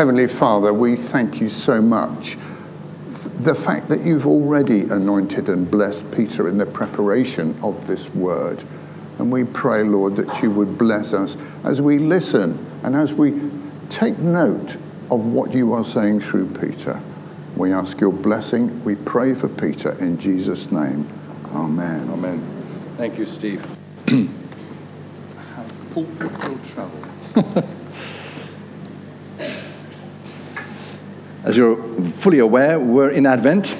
Heavenly Father, we thank you so much. The fact that you've already anointed and blessed Peter in the preparation of this word. And we pray, Lord, that you would bless us as we listen and as we take note of what you are saying through Peter. We ask your blessing. We pray for Peter in Jesus' name. Amen. Amen. Thank you, Steve. Pulpit will travel. As you're fully aware, we're in Advent,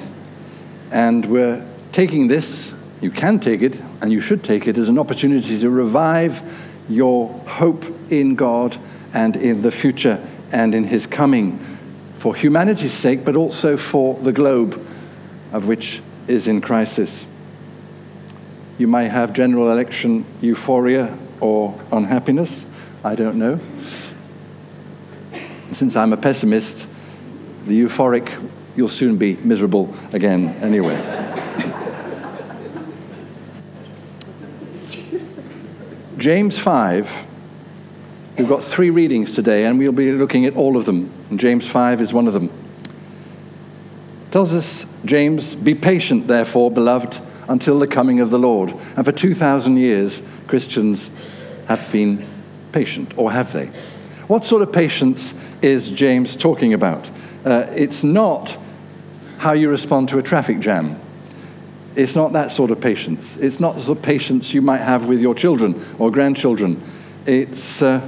and we're taking this, you can take it, and you should take it as an opportunity to revive your hope in God and in the future and in His coming for humanity's sake, but also for the globe of which is in crisis. You may have general election euphoria or unhappiness, I don't know. Since I'm a pessimist, the euphoric, you'll soon be miserable again anyway. James 5, we've got three readings today, and we'll be looking at all of them. And James 5 is one of them. Tells us, James, be patient, therefore, beloved, until the coming of the Lord. And for 2,000 years, Christians have been patient, or have they? What sort of patience is James talking about? Uh, it's not how you respond to a traffic jam. It's not that sort of patience. It's not the sort of patience you might have with your children or grandchildren. It's uh,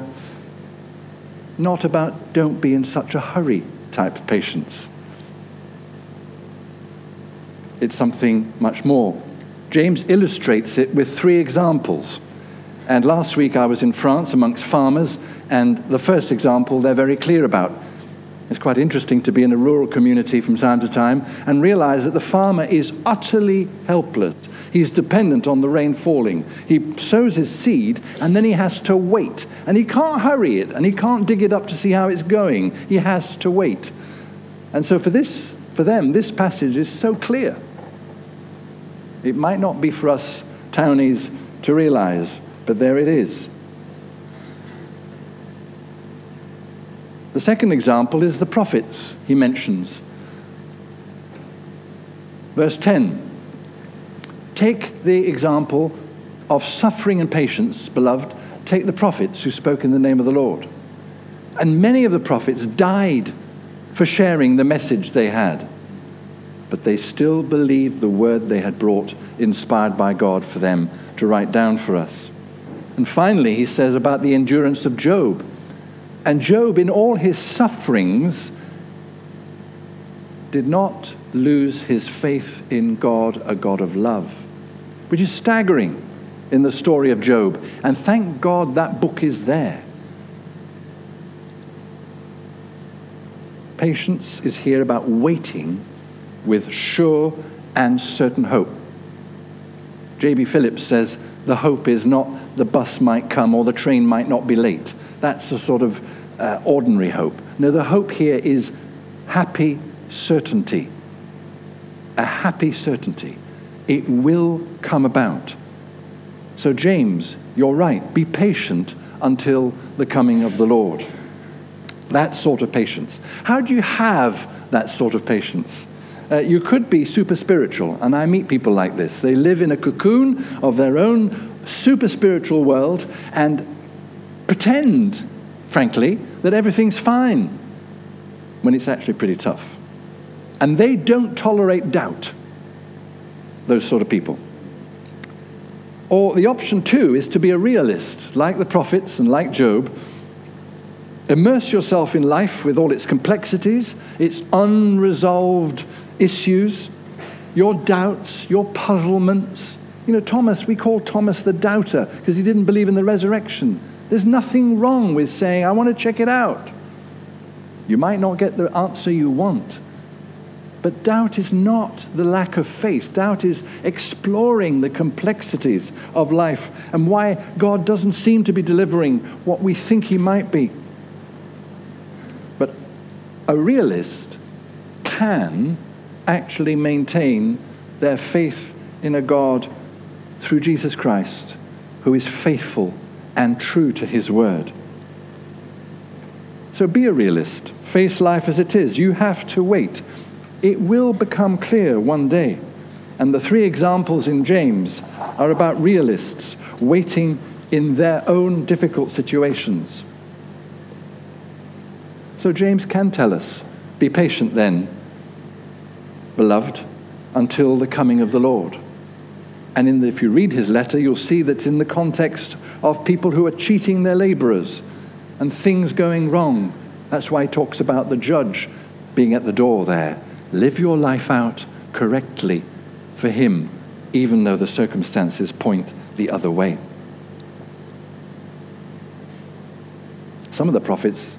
not about don't be in such a hurry type patience. It's something much more. James illustrates it with three examples. And last week I was in France amongst farmers, and the first example they're very clear about it's quite interesting to be in a rural community from time to time and realize that the farmer is utterly helpless. He's dependent on the rain falling. He sows his seed and then he has to wait. And he can't hurry it and he can't dig it up to see how it's going. He has to wait. And so for this for them this passage is so clear. It might not be for us townies to realize, but there it is. The second example is the prophets he mentions. Verse 10 Take the example of suffering and patience, beloved. Take the prophets who spoke in the name of the Lord. And many of the prophets died for sharing the message they had. But they still believed the word they had brought, inspired by God for them to write down for us. And finally, he says about the endurance of Job. And Job, in all his sufferings, did not lose his faith in God, a God of love, which is staggering in the story of Job. And thank God that book is there. Patience is here about waiting with sure and certain hope. J.B. Phillips says the hope is not the bus might come or the train might not be late. That's the sort of uh, ordinary hope. No, the hope here is happy certainty. A happy certainty. It will come about. So, James, you're right. Be patient until the coming of the Lord. That sort of patience. How do you have that sort of patience? Uh, you could be super spiritual, and I meet people like this. They live in a cocoon of their own super spiritual world and pretend frankly, that everything's fine when it's actually pretty tough. And they don't tolerate doubt, those sort of people. Or the option two is to be a realist, like the prophets and like Job. Immerse yourself in life with all its complexities, its unresolved issues, your doubts, your puzzlements. You know, Thomas, we call Thomas the doubter because he didn't believe in the resurrection. There's nothing wrong with saying, I want to check it out. You might not get the answer you want. But doubt is not the lack of faith. Doubt is exploring the complexities of life and why God doesn't seem to be delivering what we think He might be. But a realist can actually maintain their faith in a God through Jesus Christ who is faithful and true to his word. So be a realist. Face life as it is. You have to wait. It will become clear one day. And the three examples in James are about realists waiting in their own difficult situations. So James can tell us be patient then, beloved, until the coming of the Lord. And the, if you read his letter, you'll see that in the context of people who are cheating their laborers and things going wrong. That's why he talks about the judge being at the door there. Live your life out correctly for him, even though the circumstances point the other way. Some of the prophets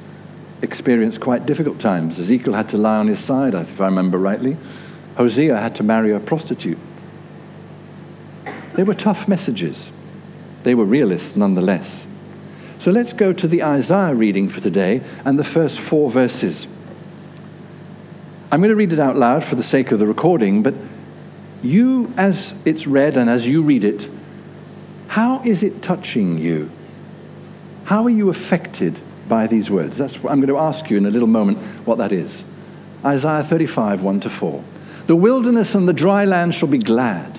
experienced quite difficult times. Ezekiel had to lie on his side, if I remember rightly. Hosea had to marry a prostitute. They were tough messages. They were realists nonetheless. So let's go to the Isaiah reading for today and the first four verses. I'm going to read it out loud for the sake of the recording, but you, as it's read and as you read it, how is it touching you? How are you affected by these words? That's what I'm going to ask you in a little moment what that is. Isaiah 35, 1 to 4. The wilderness and the dry land shall be glad.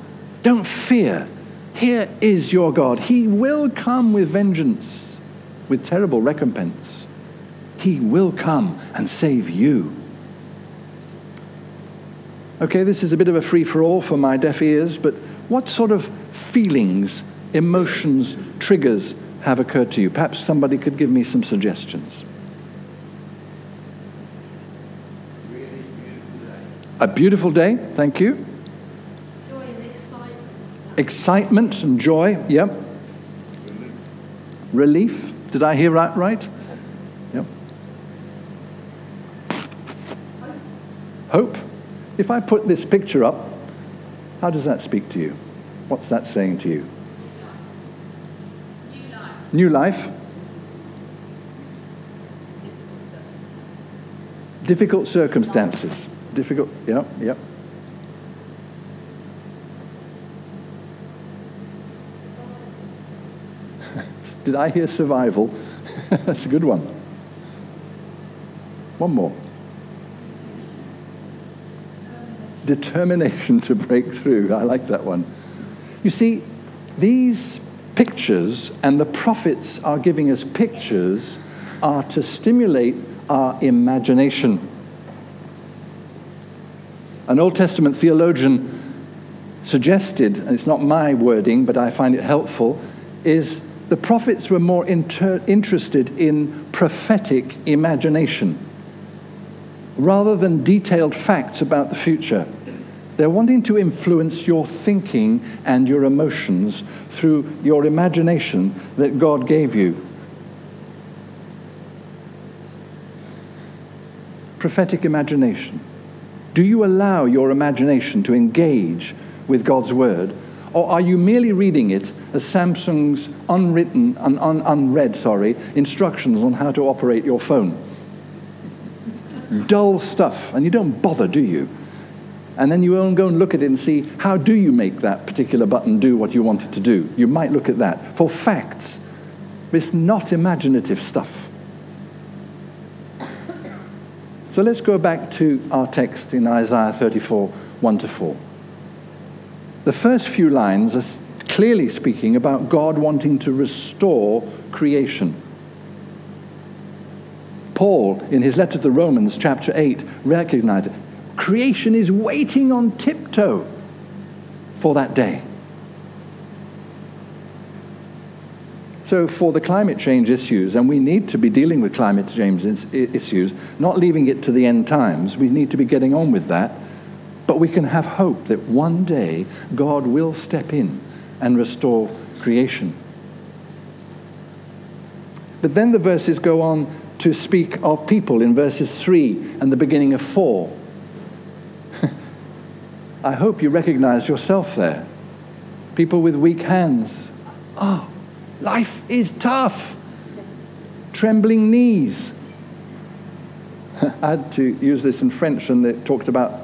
don't fear. Here is your God. He will come with vengeance, with terrible recompense. He will come and save you. Okay, this is a bit of a free for all for my deaf ears, but what sort of feelings, emotions, triggers have occurred to you? Perhaps somebody could give me some suggestions. A beautiful day, thank you. Excitement. And joy, yep. Relief, did I hear that right? Yep. Hope. If I put this picture up, how does that speak to you? What's that saying to you? New life. New life, difficult circumstances. Difficult, yep, yep. Did I hear survival? That's a good one. One more. Determination to break through. I like that one. You see, these pictures, and the prophets are giving us pictures, are to stimulate our imagination. An Old Testament theologian suggested, and it's not my wording, but I find it helpful, is the prophets were more inter- interested in prophetic imagination rather than detailed facts about the future. They're wanting to influence your thinking and your emotions through your imagination that God gave you. Prophetic imagination. Do you allow your imagination to engage with God's word? Or are you merely reading it as Samsung's unwritten, and un, unread, sorry, instructions on how to operate your phone? Dull stuff, and you don't bother, do you? And then you go and look at it and see how do you make that particular button do what you want it to do. You might look at that. For facts, it's not imaginative stuff. So let's go back to our text in Isaiah 34 1 to 4. The first few lines are clearly speaking about God wanting to restore creation. Paul, in his letter to the Romans, chapter 8, recognized it. Creation is waiting on tiptoe for that day. So, for the climate change issues, and we need to be dealing with climate change issues, not leaving it to the end times, we need to be getting on with that. But we can have hope that one day God will step in and restore creation. But then the verses go on to speak of people in verses 3 and the beginning of 4. I hope you recognize yourself there. People with weak hands. Oh, life is tough. Trembling knees. I had to use this in French, and it talked about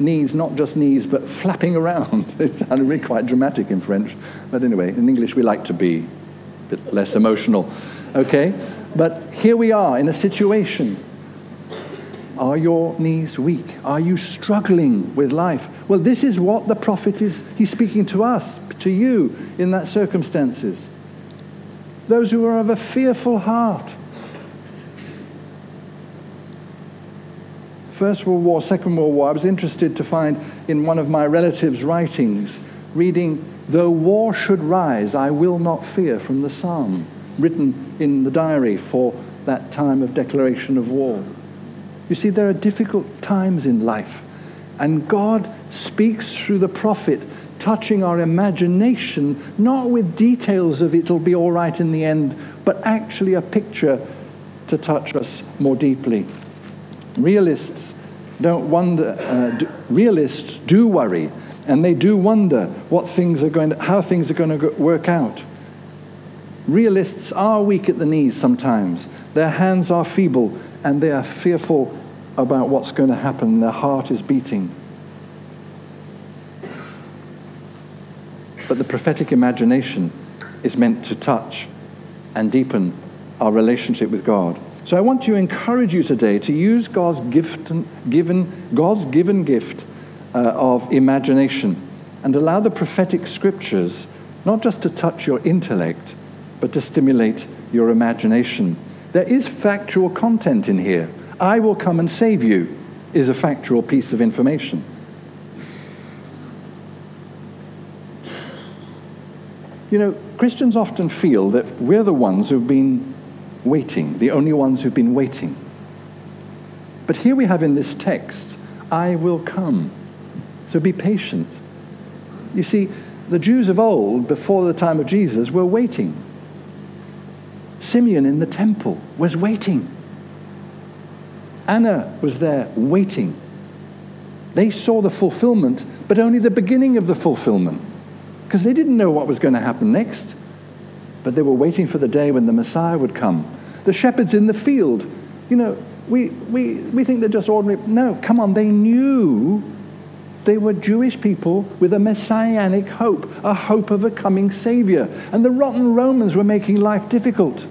knees, not just knees, but flapping around. It sounded really quite dramatic in French. But anyway, in English, we like to be a bit less emotional. Okay? But here we are in a situation. Are your knees weak? Are you struggling with life? Well, this is what the prophet is. He's speaking to us, to you, in that circumstances. Those who are of a fearful heart. First World War, Second World War, I was interested to find in one of my relatives' writings, reading, Though war should rise, I will not fear, from the Psalm, written in the diary for that time of declaration of war. You see, there are difficult times in life, and God speaks through the prophet, touching our imagination, not with details of it'll be all right in the end, but actually a picture to touch us more deeply. Realists don't wonder, uh, do, realists do worry, and they do wonder what things are going to, how things are going to work out. Realists are weak at the knees sometimes. Their hands are feeble, and they are fearful about what's going to happen. Their heart is beating. But the prophetic imagination is meant to touch and deepen our relationship with God. So I want to encourage you today to use God's gift, given, God's given gift uh, of imagination and allow the prophetic scriptures not just to touch your intellect, but to stimulate your imagination. There is factual content in here. I will come and save you is a factual piece of information. You know, Christians often feel that we're the ones who've been waiting, the only ones who've been waiting. But here we have in this text, I will come. So be patient. You see, the Jews of old, before the time of Jesus, were waiting. Simeon in the temple was waiting. Anna was there waiting. They saw the fulfillment, but only the beginning of the fulfillment, because they didn't know what was going to happen next but they were waiting for the day when the Messiah would come. The shepherds in the field, you know, we, we, we think they're just ordinary. No, come on, they knew they were Jewish people with a messianic hope, a hope of a coming Savior. And the rotten Romans were making life difficult.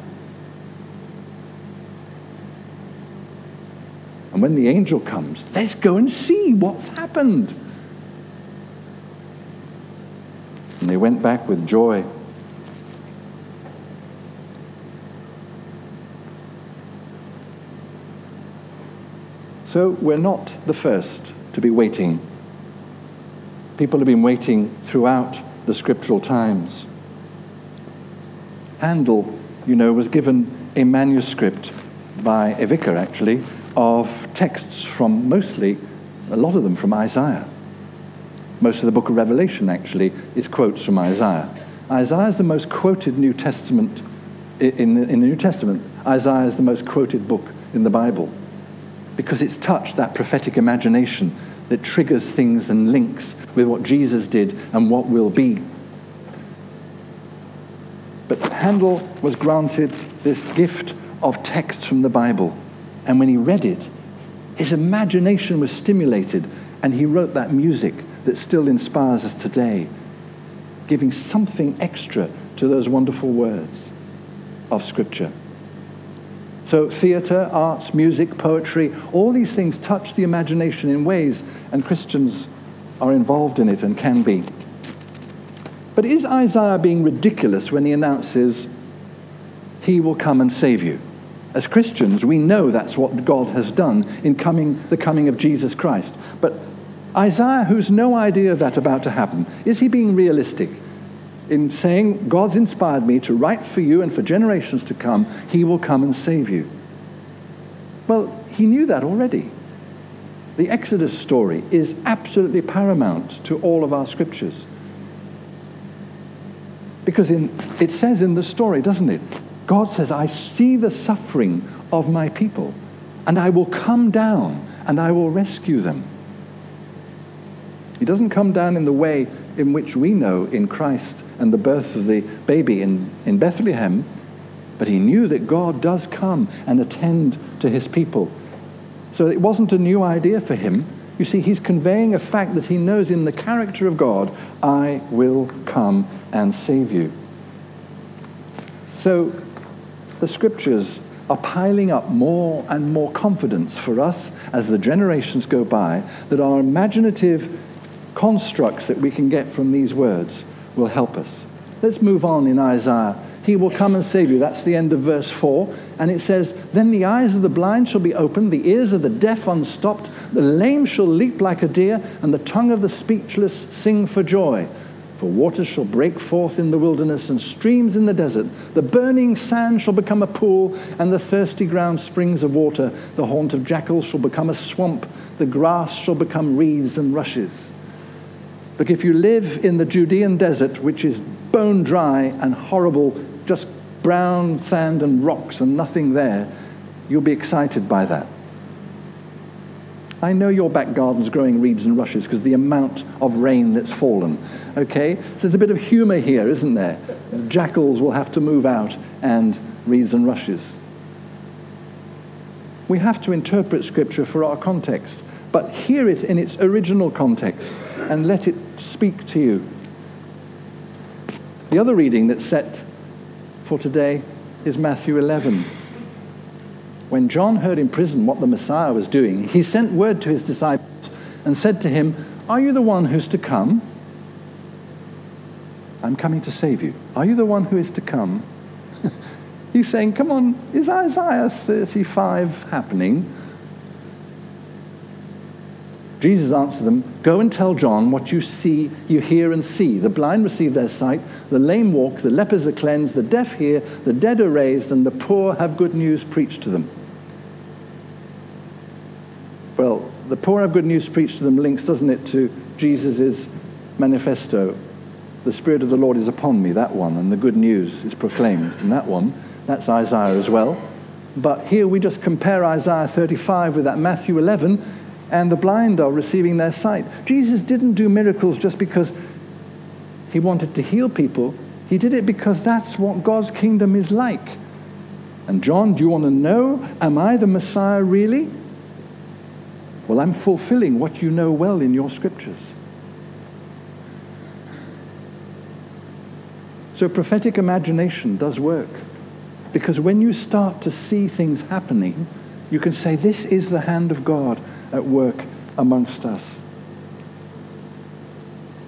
And when the angel comes, let's go and see what's happened. And they went back with joy. So we're not the first to be waiting. People have been waiting throughout the scriptural times. Handel, you know, was given a manuscript by a vicar, actually, of texts from mostly, a lot of them from Isaiah. Most of the book of Revelation, actually, is quotes from Isaiah. Isaiah is the most quoted New Testament in, in the New Testament. Isaiah is the most quoted book in the Bible because it's touched that prophetic imagination that triggers things and links with what Jesus did and what will be. But Handel was granted this gift of text from the Bible. And when he read it, his imagination was stimulated, and he wrote that music that still inspires us today, giving something extra to those wonderful words of Scripture. So, theatre, arts, music, poetry, all these things touch the imagination in ways, and Christians are involved in it and can be. But is Isaiah being ridiculous when he announces, He will come and save you? As Christians, we know that's what God has done in coming, the coming of Jesus Christ. But Isaiah, who's no idea of that about to happen, is he being realistic? In saying, God's inspired me to write for you and for generations to come, He will come and save you. Well, he knew that already. The Exodus story is absolutely paramount to all of our scriptures. Because in, it says in the story, doesn't it? God says, I see the suffering of my people, and I will come down and I will rescue them. He doesn't come down in the way in which we know in Christ and the birth of the baby in, in Bethlehem, but he knew that God does come and attend to his people. So it wasn't a new idea for him. You see, he's conveying a fact that he knows in the character of God, I will come and save you. So the scriptures are piling up more and more confidence for us as the generations go by that our imaginative constructs that we can get from these words will help us. Let's move on in Isaiah. He will come and save you. That's the end of verse 4. And it says, Then the eyes of the blind shall be opened, the ears of the deaf unstopped, the lame shall leap like a deer, and the tongue of the speechless sing for joy. For waters shall break forth in the wilderness and streams in the desert. The burning sand shall become a pool, and the thirsty ground springs of water. The haunt of jackals shall become a swamp. The grass shall become reeds and rushes. Look, if you live in the Judean desert, which is bone dry and horrible, just brown sand and rocks and nothing there, you'll be excited by that. I know your back garden's growing reeds and rushes because the amount of rain that's fallen. Okay? So there's a bit of humor here, isn't there? Jackals will have to move out and reeds and rushes. We have to interpret Scripture for our context, but hear it in its original context and let it speak to you. The other reading that's set for today is Matthew 11. When John heard in prison what the Messiah was doing, he sent word to his disciples and said to him, Are you the one who's to come? I'm coming to save you. Are you the one who is to come? He's saying, Come on, is Isaiah 35 happening? Jesus answered them, Go and tell John what you see, you hear and see. The blind receive their sight, the lame walk, the lepers are cleansed, the deaf hear, the dead are raised, and the poor have good news preached to them. Well, the poor have good news preached to them links, doesn't it, to Jesus' manifesto. The Spirit of the Lord is upon me, that one, and the good news is proclaimed. And that one, that's Isaiah as well. But here we just compare Isaiah 35 with that Matthew 11, and the blind are receiving their sight. Jesus didn't do miracles just because he wanted to heal people, he did it because that's what God's kingdom is like. And John, do you want to know, am I the Messiah really? Well, I'm fulfilling what you know well in your scriptures. So prophetic imagination does work. Because when you start to see things happening, you can say, This is the hand of God at work amongst us.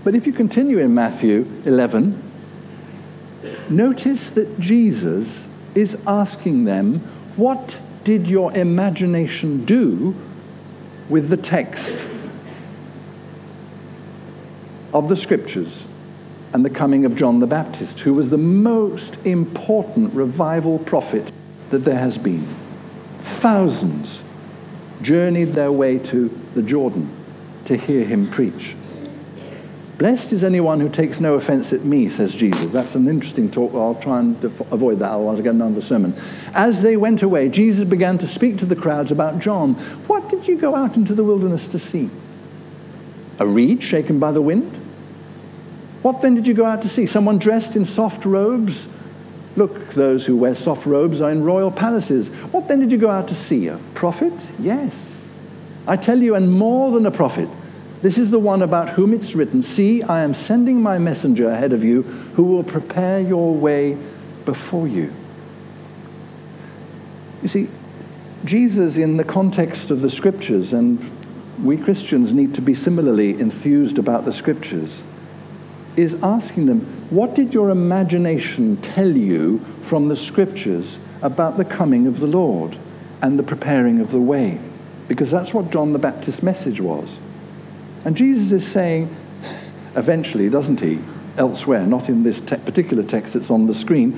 But if you continue in Matthew 11, notice that Jesus is asking them, What did your imagination do with the text of the scriptures and the coming of John the Baptist, who was the most important revival prophet that there has been. Thousands journeyed their way to the Jordan to hear him preach. Blessed is anyone who takes no offense at me, says Jesus. That's an interesting talk. I'll try and def- avoid that, otherwise I get another sermon. As they went away, Jesus began to speak to the crowds about John. What did you go out into the wilderness to see? A reed shaken by the wind? What then did you go out to see? Someone dressed in soft robes? Look, those who wear soft robes are in royal palaces. What then did you go out to see? A prophet? Yes. I tell you, and more than a prophet. This is the one about whom it's written See, I am sending my messenger ahead of you who will prepare your way before you. You see, Jesus, in the context of the scriptures, and we Christians need to be similarly enthused about the scriptures, is asking them, What did your imagination tell you from the scriptures about the coming of the Lord and the preparing of the way? Because that's what John the Baptist's message was. And Jesus is saying, eventually, doesn't he, elsewhere, not in this te- particular text that's on the screen,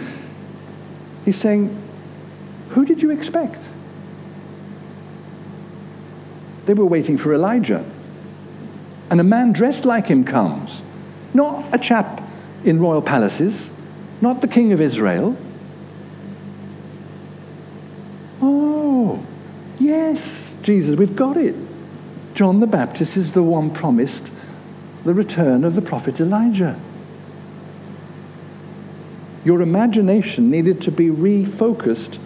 he's saying, Who did you expect? They were waiting for Elijah. And a man dressed like him comes. Not a chap in royal palaces, not the king of Israel. Oh, yes, Jesus, we've got it. John the Baptist is the one promised the return of the prophet Elijah. Your imagination needed to be refocused.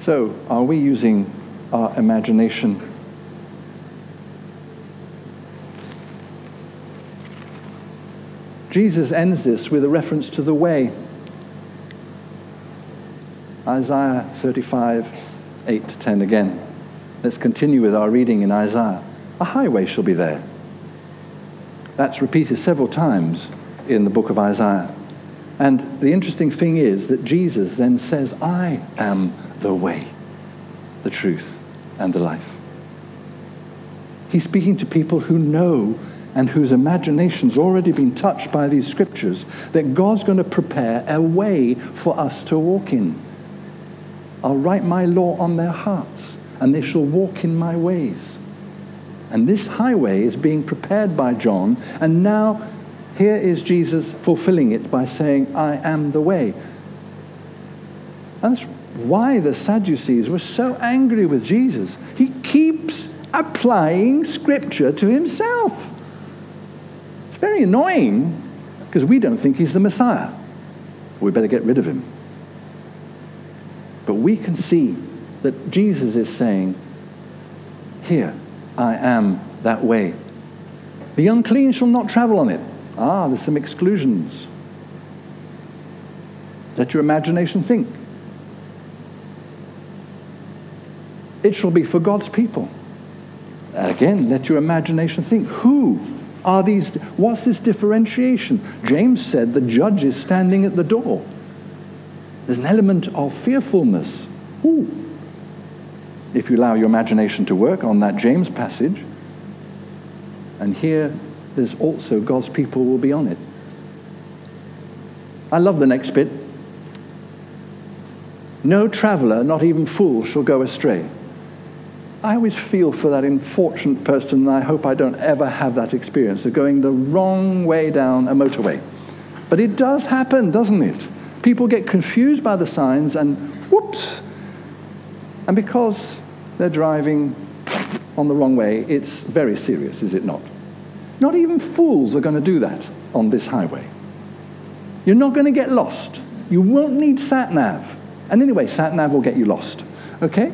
So, are we using our imagination Jesus ends this with a reference to the way. Isaiah 35, 8 to 10 again. Let's continue with our reading in Isaiah. A highway shall be there. That's repeated several times in the book of Isaiah. And the interesting thing is that Jesus then says, I am the way, the truth, and the life. He's speaking to people who know and whose imagination's already been touched by these scriptures that God's going to prepare a way for us to walk in. I'll write my law on their hearts, and they shall walk in my ways. And this highway is being prepared by John, and now here is Jesus fulfilling it by saying, I am the way. And that's why the Sadducees were so angry with Jesus. He keeps applying scripture to himself. Very annoying because we don't think he's the Messiah. We better get rid of him. But we can see that Jesus is saying, Here, I am that way. The unclean shall not travel on it. Ah, there's some exclusions. Let your imagination think. It shall be for God's people. Again, let your imagination think. Who are these? What's this differentiation? James said the judge is standing at the door. There's an element of fearfulness. Ooh. If you allow your imagination to work on that James passage, and here there's also God's people will be on it. I love the next bit. No traveler, not even fool, shall go astray. I always feel for that unfortunate person, and I hope I don't ever have that experience of going the wrong way down a motorway. But it does happen, doesn't it? People get confused by the signs and whoops. And because they're driving on the wrong way, it's very serious, is it not? Not even fools are going to do that on this highway. You're not going to get lost. You won't need sat nav. And anyway, sat nav will get you lost. Okay?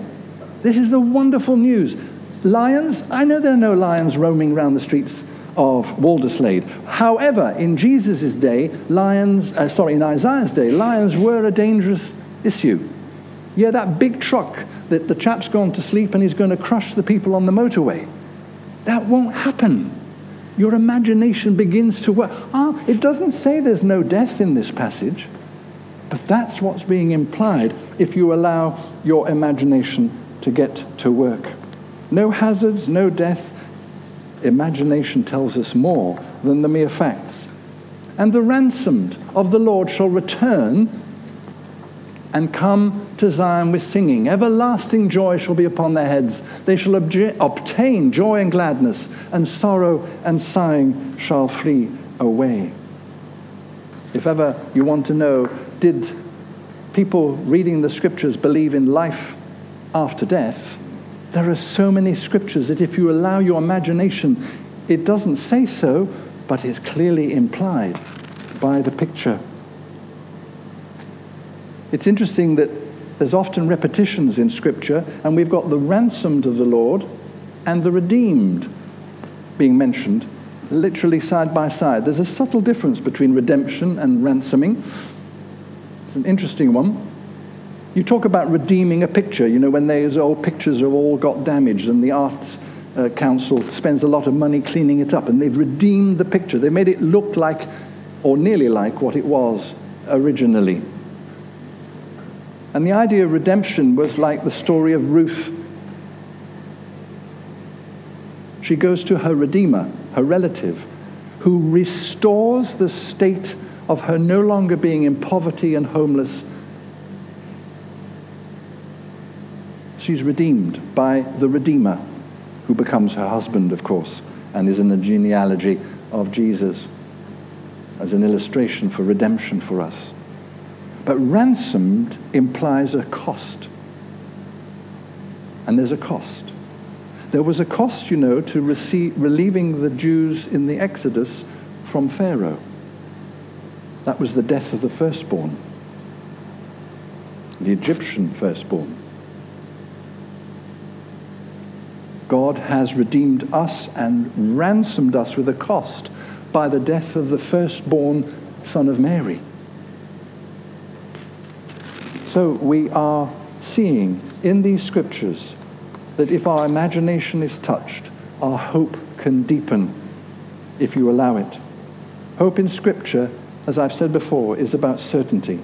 This is the wonderful news. Lions, I know there are no lions roaming around the streets of Walderslade. However, in Jesus' day, lions, uh, sorry, in Isaiah's day, lions were a dangerous issue. Yeah, that big truck that the chap's gone to sleep and he's going to crush the people on the motorway. That won't happen your imagination begins to work. Ah, it doesn't say there's no death in this passage, but that's what's being implied if you allow your imagination to get to work. No hazards, no death. Imagination tells us more than the mere facts. And the ransomed of the Lord shall return and come to Zion with singing. Everlasting joy shall be upon their heads. They shall obje- obtain joy and gladness, and sorrow and sighing shall flee away. If ever you want to know, did people reading the scriptures believe in life after death? There are so many scriptures that if you allow your imagination, it doesn't say so, but it's clearly implied by the picture it's interesting that there's often repetitions in Scripture, and we've got the ransomed of the Lord and the redeemed being mentioned literally side by side. There's a subtle difference between redemption and ransoming. It's an interesting one. You talk about redeeming a picture, you know, when those old pictures have all got damaged and the Arts uh, Council spends a lot of money cleaning it up and they've redeemed the picture. They made it look like, or nearly like, what it was originally. And the idea of redemption was like the story of Ruth. She goes to her Redeemer, her relative, who restores the state of her no longer being in poverty and homeless. She's redeemed by the Redeemer, who becomes her husband, of course, and is in the genealogy of Jesus as an illustration for redemption for us. But ransomed implies a cost. And there's a cost. There was a cost, you know, to receive, relieving the Jews in the Exodus from Pharaoh. That was the death of the firstborn, the Egyptian firstborn. God has redeemed us and ransomed us with a cost by the death of the firstborn son of Mary. So we are seeing in these scriptures that if our imagination is touched, our hope can deepen if you allow it. Hope in scripture, as I've said before, is about certainty.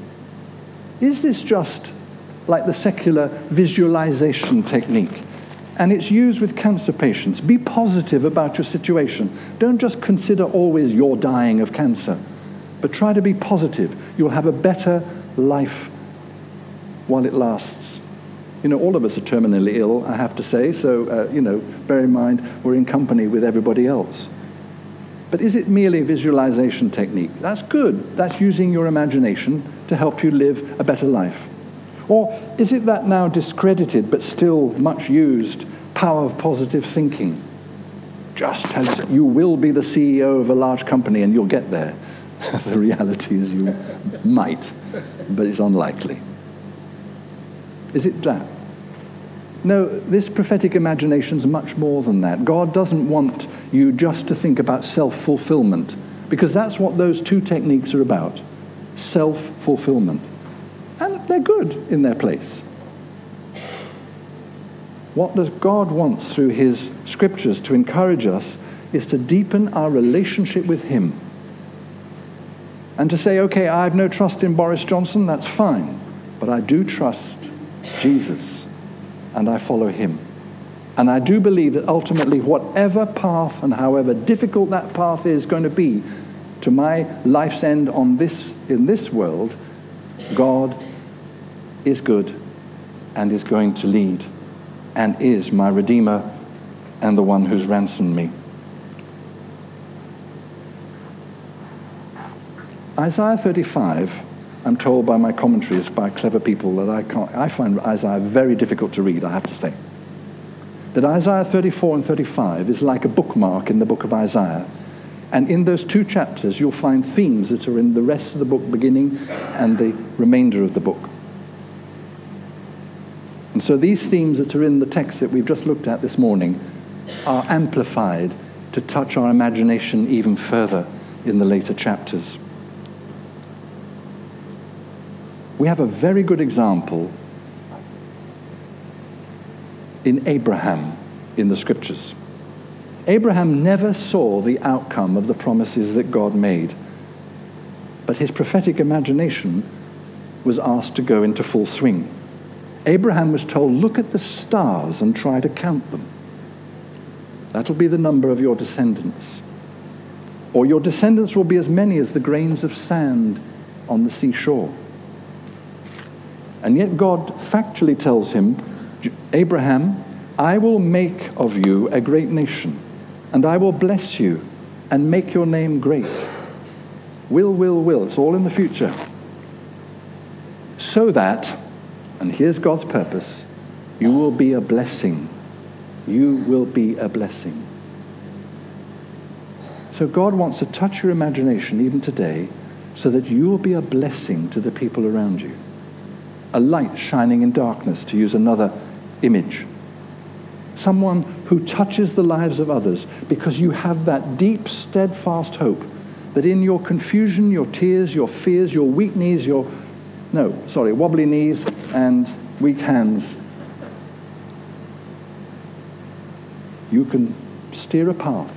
Is this just like the secular visualization technique? And it's used with cancer patients. Be positive about your situation. Don't just consider always you're dying of cancer, but try to be positive. You'll have a better life while it lasts. You know, all of us are terminally ill, I have to say, so, uh, you know, bear in mind we're in company with everybody else. But is it merely visualization technique? That's good. That's using your imagination to help you live a better life. Or is it that now discredited but still much used power of positive thinking? Just us you will be the CEO of a large company and you'll get there. the reality is you might, but it's unlikely. Is it that? No, this prophetic imagination is much more than that. God doesn't want you just to think about self fulfillment, because that's what those two techniques are about self fulfillment. They're good in their place. What God wants through his scriptures to encourage us is to deepen our relationship with him. And to say, okay, I have no trust in Boris Johnson, that's fine, but I do trust Jesus, and I follow him. And I do believe that ultimately, whatever path and however difficult that path is going to be to my life's end on this, in this world, God is good and is going to lead and is my Redeemer and the one who's ransomed me. Isaiah 35 I'm told by my commentaries by clever people that I, can't, I find Isaiah very difficult to read, I have to say. That Isaiah 34 and 35 is like a bookmark in the book of Isaiah. And in those two chapters, you'll find themes that are in the rest of the book beginning and the remainder of the book. And so these themes that are in the text that we've just looked at this morning are amplified to touch our imagination even further in the later chapters. We have a very good example in Abraham in the scriptures. Abraham never saw the outcome of the promises that God made, but his prophetic imagination was asked to go into full swing. Abraham was told, Look at the stars and try to count them. That'll be the number of your descendants. Or your descendants will be as many as the grains of sand on the seashore. And yet God factually tells him, Abraham, I will make of you a great nation, and I will bless you and make your name great. Will, will, will. It's all in the future. So that, and here's God's purpose, you will be a blessing. You will be a blessing. So God wants to touch your imagination even today so that you will be a blessing to the people around you a light shining in darkness, to use another image. Someone who touches the lives of others because you have that deep, steadfast hope that in your confusion, your tears, your fears, your weak knees, your, no, sorry, wobbly knees and weak hands, you can steer a path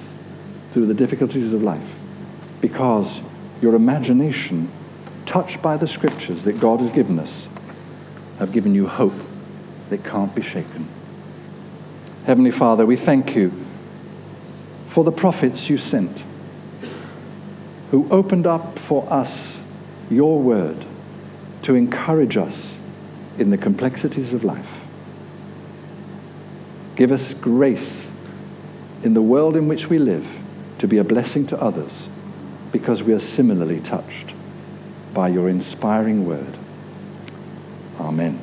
through the difficulties of life because your imagination, touched by the scriptures that God has given us, have given you hope that can't be shaken. Heavenly Father, we thank you for the prophets you sent, who opened up for us your word to encourage us in the complexities of life. Give us grace in the world in which we live to be a blessing to others because we are similarly touched by your inspiring word. Amen.